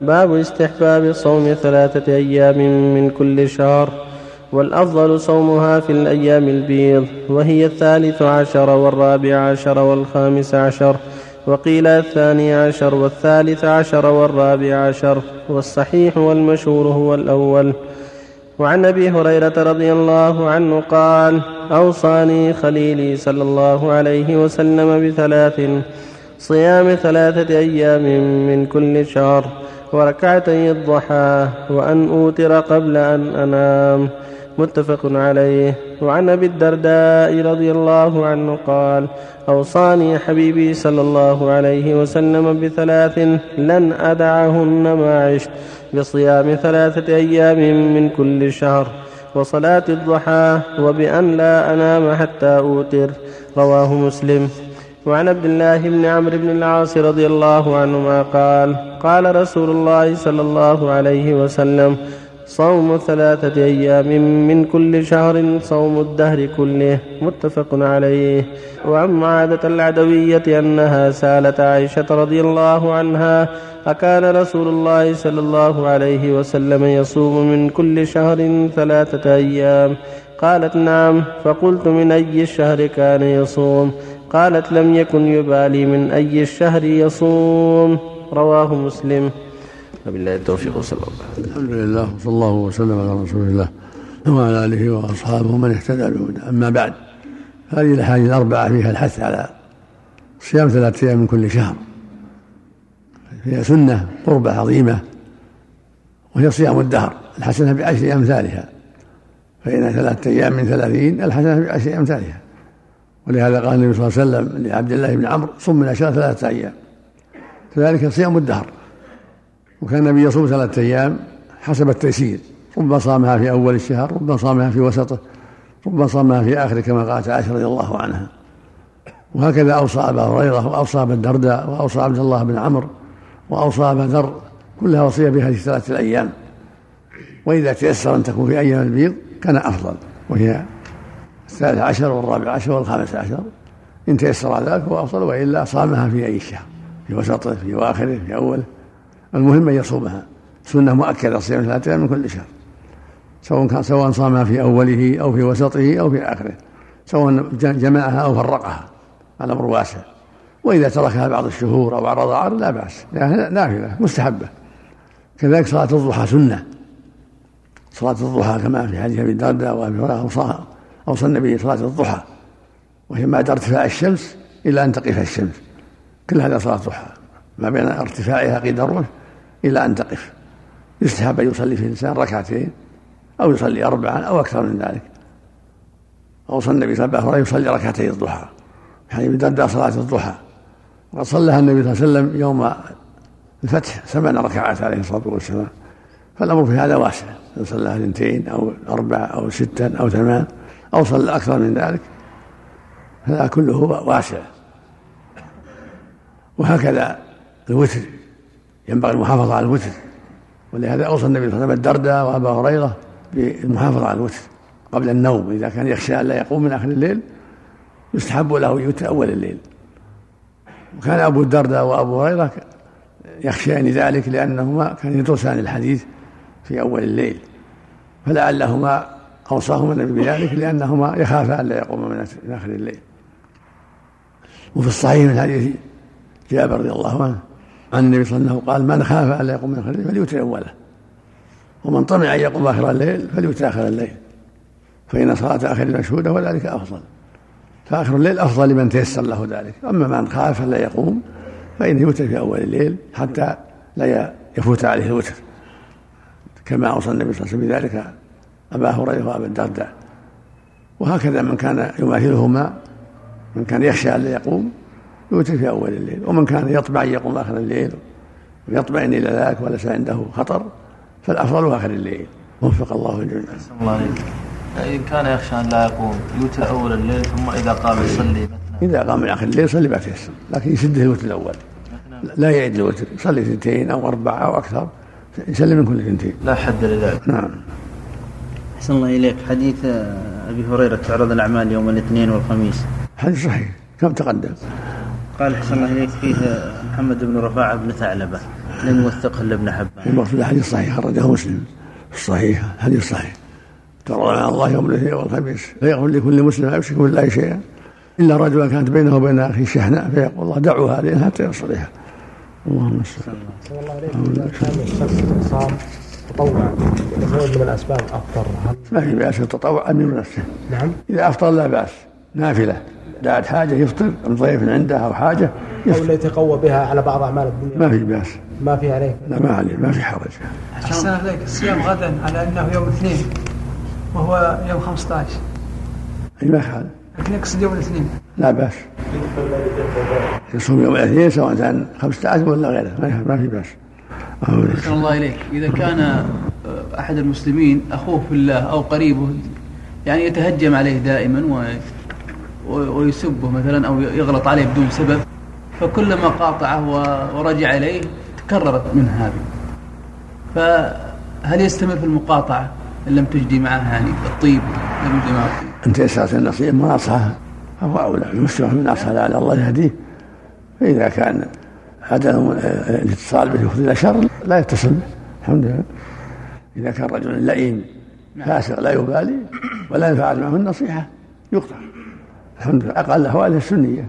باب استحباب صوم ثلاثة أيام من كل شهر والأفضل صومها في الأيام البيض وهي الثالث عشر والرابع عشر والخامس عشر وقيل الثاني عشر والثالث عشر والرابع عشر والصحيح والمشهور هو الأول. وعن أبي هريرة رضي الله عنه قال أوصاني خليلي صلى الله عليه وسلم بثلاث صيام ثلاثة أيام من كل شهر وركعتي الضحى وأن أوتر قبل أن أنام متفق عليه. وعن أبي الدرداء رضي الله عنه قال أوصاني حبيبي صلى الله عليه وسلم بثلاث لن أدعهن ما عشت بصيام ثلاثة أيام من كل شهر وصلاة الضحى وبأن لا أنام حتى أوتر. رواه مسلم. وعن عبد الله بن عمرو بن العاص رضي الله عنهما قال قال رسول الله صلى الله عليه وسلم صوم ثلاثة أيام من كل شهر صوم الدهر كله متفق عليه. وعن معاذة العدوية أنها سألت عائشة رضي الله عنها أكان رسول الله صلى الله عليه وسلم يصوم من كل شهر ثلاثة أيام؟ قالت نعم فقلت من أي الشهر كان يصوم؟ قالت لم يكن يبالي من أي الشهر يصوم. رواه مسلم. وبالله التوفيق وصلى الله الحمد لله وصلى الله وسلم على رسول الله وعلى آله وأصحابه من اهتدى بهدى أما بعد هذه الأحاديث الأربعة فيها الحث على صيام ثلاثة أيام من كل شهر. فيها سنة قربة عظيمة وهي صيام الدهر الحسنة بعشر أمثالها. فإن ثلاثة أيام من ثلاثين الحسنة بعشر أمثالها. ولهذا قال النبي صلى الله عليه وسلم لعبد الله بن عمرو صم من الأشهر ثلاثة أيام. كذلك صيام الدهر. وكان النبي يصوم ثلاثة أيام حسب التيسير. ربما صامها في أول الشهر ربما صامها في وسطه ربما صامها في آخره كما قالت عائشة رضي الله عنها. وهكذا أوصى أبا هريرة وأوصى أبا الدرداء وأوصى عبد الله بن عمرو وأوصى أبا ذر كلها وصية بهذه الثلاثة الأيام. وإذا تيسر أن تكون في أيام البيض كان أفضل وهي الثالث عشر والرابع عشر والخامس عشر إن تيسر ذلك هو أفضل وإلا صامها في أي شهر في وسطه في أواخره في أوله. المهم أن يصومها. سنة مؤكدة صيام ثلاثة من كل شهر. سواء كان سواء صامها في أوله أو في وسطه أو في آخره. سواء جمعها أو فرقها. الأمر واسع. وإذا تركها بعض الشهور أو عرض عرض لا بأس. نافلة مستحبة. كذلك صلاة الضحى سنة. صلاة الضحى كما في حديث أبي الدرداء وأبي هريرة أوصى النبي صلاة الضحى. وهي بعد ارتفاع الشمس إلى أن تقف الشمس. كل هذا صلاة الضحى. ما بين ارتفاعها قيد الرمح إلى أن تقف. يستحب أن يصلي في الإنسان ركعتين أو يصلي أربعا أو أكثر من ذلك. أوصى النبي صلى الله عليه وسلم يصلي ركعتي الضحى. يعني بدأ صلاة الضحى. وقد صلىها النبي صلى الله عليه وسلم يوم الفتح ثمان ركعات عليه الصلاة والسلام. فالأمر في هذا واسع. إن صلى اثنتين أو أربع أو ستا أو ثمان. أو صلى أكثر من ذلك هذا كله واسع. وهكذا الوتر ينبغي المحافظة على الوتر. ولهذا أوصى النبي صلى الله عليه وسلم الدرداء وأبا هريرة بالمحافظة على الوتر قبل النوم. إذا كان يخشى أن لا يقوم من آخر الليل يستحب له يوتر أول الليل. وكان أبو الدرداء وأبو هريرة يخشيان ذلك لأنهما كان يدرسان الحديث في أول الليل. فلعلهما أوصاهما النبي بذلك لأنهما يخافان لا يقوم من آخر الليل. وفي الصحيح من حديث جابر رضي الله عنه عن النبي صلى الله عليه وسلم قال من خاف ألا يقوم من آخر الليل فليوتر أوله. ومن طمع أن يقوم آخر الليل فليوتر آخر الليل. فإن صلاة آخر مشهودة وذلك أفضل. فآخر الليل أفضل لمن تيسر له ذلك. أما من خاف ألا يقوم فإنه يوتر في أول الليل حتى لا يفوت عليه الوتر. كما أوصى النبي صلى الله عليه وسلم بذلك أبا هريرة وأبا الدرداء. وهكذا من كان يماثلهما من كان يخشى ألا يقوم يوتر في أول الليل. ومن كان يطمع أن يقوم آخر الليل ويطمئن إلى ذلك وليس عنده خطر فالأفضل آخر الليل. وفق الله الجميع. الله عليك. إن كان يخشى أن لا يقوم يوتر أول الليل ثم إذا قام يصلي إذا قام من آخر الليل يصلي ما تيسر لكن يسده الوتر الأول. لا يعد الوتر يصلي اثنتين أو أربعة أو أكثر يسلم من كل اثنتين لا حد لذلك. نعم. أحسن الله إليك. حديث أبي هريرة تعرض الأعمال يوم الاثنين والخميس. حديث صحيح. كم تقدم؟ قال أحسن الله إليك فيه محمد بن رفاعة بن ثعلبة لم يوثقه إلا ابن حبان. المقصود الحديث صحيح خرجه مسلم. الصحيح الحديث صحيح. ترى على الله يوم الاثنين والخميس. فيغفر لكل مسلم لا يشرك بالله شيئا إلا رجلا كانت بينه وبين أخيه شحناء. فيقول الله دعوا هذه حتى يصلها اللهم صل والله عليك اذا كان الشخص صام تطوع لسبب من الأسباب افطر ما في بأس التطوع أمير نفسه نعم. إذا أفطر لا بأس. نافلة. دعت حاجة يفطر ضيف عنده أو حاجة أو يفطر. اللي يتقوى بها على بعض أعمال الدنيا. ما في بأس. ما في عليه لا ما عليه ما في حرج. أحسن عليك الصيام غدا على أنه يوم الاثنين وهو يوم 15 أي ما خالف لكن يقصد يوم الاثنين. لا بأس. يصوم يوم الاثنين سواء كان 15 ولا غيره. ما في الله أحسن الله إليك. إذا كان آه، أحد المسلمين أخوه في الله أو قريبه يعني يتهجم عليه دائما و ويسبه مثلا أو يغلط عليه بدون سبب فكلما قاطعه ورجع إليه تكررت منه هذه. فهل يستمر في المقاطعة إن لم تجدي معه؟ يعني الطيب لم يجدي معه. الطيب أنت يسأل النصيحة ما نصحها فهو أولى المسلم من نصح على الله يهديه. فإذا كان عدم آه، الاتصال به. يفضي إلى شر لا يتصل به. الحمد لله. إذا كان رجل لئيم فاسق لا يبالي ولا ينفعل معه النصيحة يقطع. الحمد لله. أقل أحواله السنية.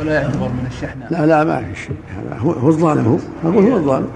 ولا يعتبر من الشحناء لا لا ما في شيء. هو الظالم هو. أقول هو الظالم.